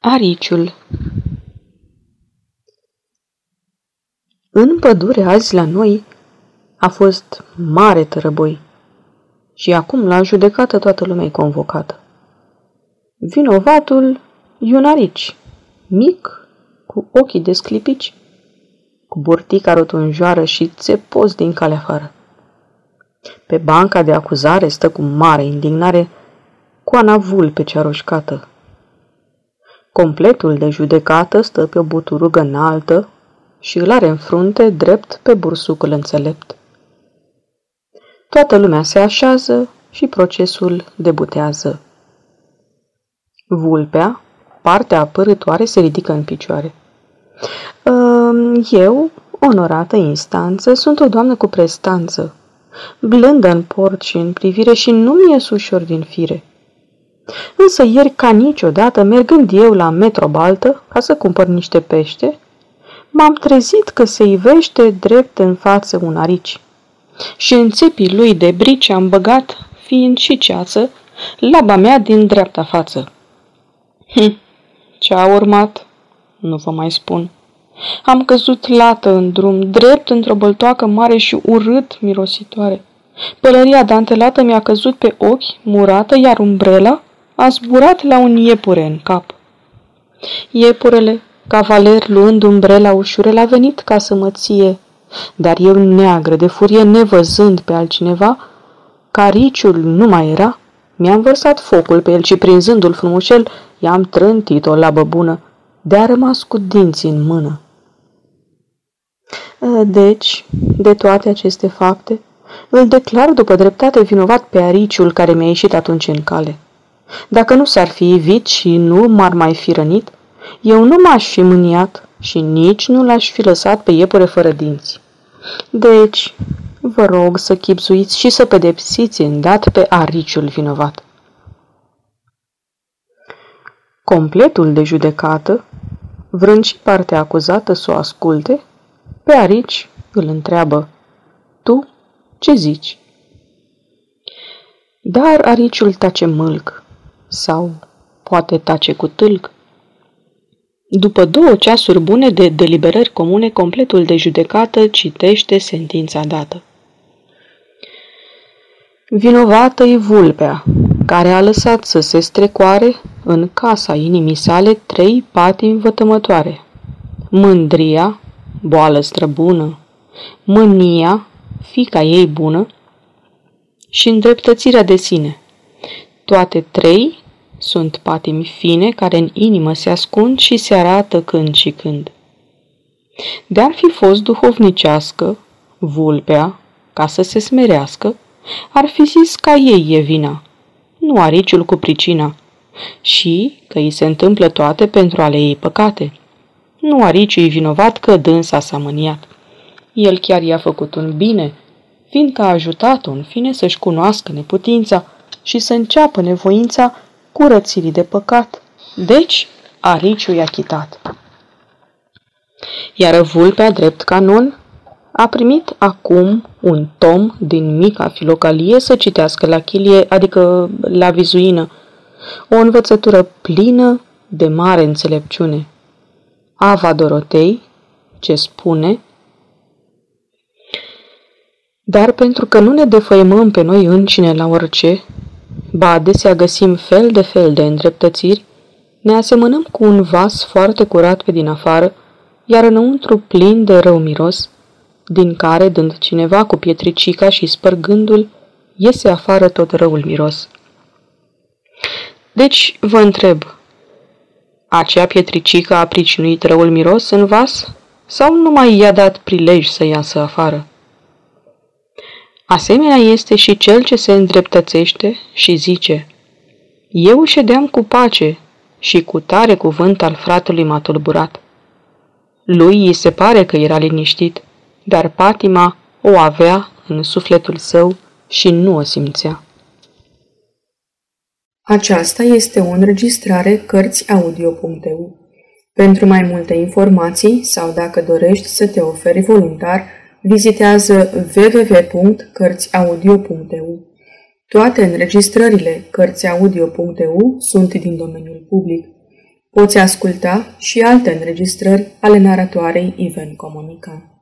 Ariciul În pădure azi la noi a fost mare tărăboi și acum la judecată toată lumea e convocată. Vinovatul e un arici, mic, cu ochii desclipici, cu burtica rotunjoară și țepos din calea afară. Pe banca de acuzare stă cu mare indignare coana vulpe cea roșcată, Completul de judecată stă pe o buturugă înaltă și îl are în frunte drept pe bursucul înțelept. Toată lumea se așează și procesul debutează. Vulpea, partea apărătoare, se ridică în picioare. Eu, onorată instanță, sunt o doamnă cu prestanță, blândă în port și în privire și nu mi-e ușor din fire. Însă ieri, ca niciodată, mergând eu la Metrobaltă ca să cumpăr niște pește, m-am trezit că se ivește drept în față un arici. Și în țepii lui de brici am băgat, fiind și ceață, laba mea din dreapta față. Hm, ce a urmat? Nu vă mai spun. Am căzut lată în drum, drept într-o băltoacă mare și urât mirositoare. Pălăria dantelată mi-a căzut pe ochi, murată, iar umbrela a zburat la un iepure în cap. Iepurele, cavaler luând umbrela ușurel, a venit ca să mă ție, dar eu neagră de furie, nevăzând pe altcineva, cariciul nu mai era, mi-am vărsat focul pe el și prinzându-l frumușel, i-am trântit o labă bună, de-a rămas cu dinții în mână. Deci, de toate aceste fapte, îl declar după dreptate vinovat pe ariciul care mi-a ieșit atunci în cale. Dacă nu s-ar fi ivit și nu m-ar mai fi rănit, eu nu m-aș fi mâniat și nici nu l-aș fi lăsat pe iepure fără dinți. Deci, vă rog să chipzuiți și să pedepsiți dat pe ariciul vinovat. Completul de judecată, vrând și partea acuzată să o asculte, pe arici îl întreabă, Tu ce zici? Dar ariciul tace mâlc sau poate tace cu tâlc. După două ceasuri bune de deliberări comune, completul de judecată citește sentința dată. Vinovată e vulpea, care a lăsat să se strecoare în casa inimii sale trei patimi vătămătoare. Mândria, boală străbună, mânia, fica ei bună și îndreptățirea de sine – toate trei sunt patimi fine care în inimă se ascund și se arată când și când. De-ar fi fost duhovnicească, vulpea, ca să se smerească, ar fi zis ca ei e vina, nu ariciul cu pricina, și că îi se întâmplă toate pentru ale ei păcate. Nu ariciul e vinovat că dânsa s-a mâniat. El chiar i-a făcut un bine, fiindcă a ajutat-o în fine să-și cunoască neputința, și să înceapă nevoința curățirii de păcat. Deci, Ariciu i-a chitat. Iar vulpea, drept canon, a primit acum un tom din mica filocalie să citească la chilie, adică la vizuină, o învățătură plină de mare înțelepciune. Ava Dorotei, ce spune, dar pentru că nu ne defăimăm pe noi încine la orice, ba adesea găsim fel de fel de îndreptățiri, ne asemănăm cu un vas foarte curat pe din afară, iar înăuntru plin de rău miros, din care, dând cineva cu pietricica și spărgându-l, iese afară tot răul miros. Deci, vă întreb, acea pietricică a pricinuit răul miros în vas sau numai i-a dat prilej să iasă afară? Asemenea este și cel ce se îndreptățește și zice, Eu ședeam cu pace și cu tare cuvânt al fratelui m-a tulburat. Lui îi se pare că era liniștit, dar patima o avea în sufletul său și nu o simțea. Aceasta este o înregistrare Cărțiaudio.eu. Pentru mai multe informații sau dacă dorești să te oferi voluntar, vizitează www.cărțiaudio.eu. Toate înregistrările Cărțiaudio.eu sunt din domeniul public. Poți asculta și alte înregistrări ale naratoarei Iven Comunica.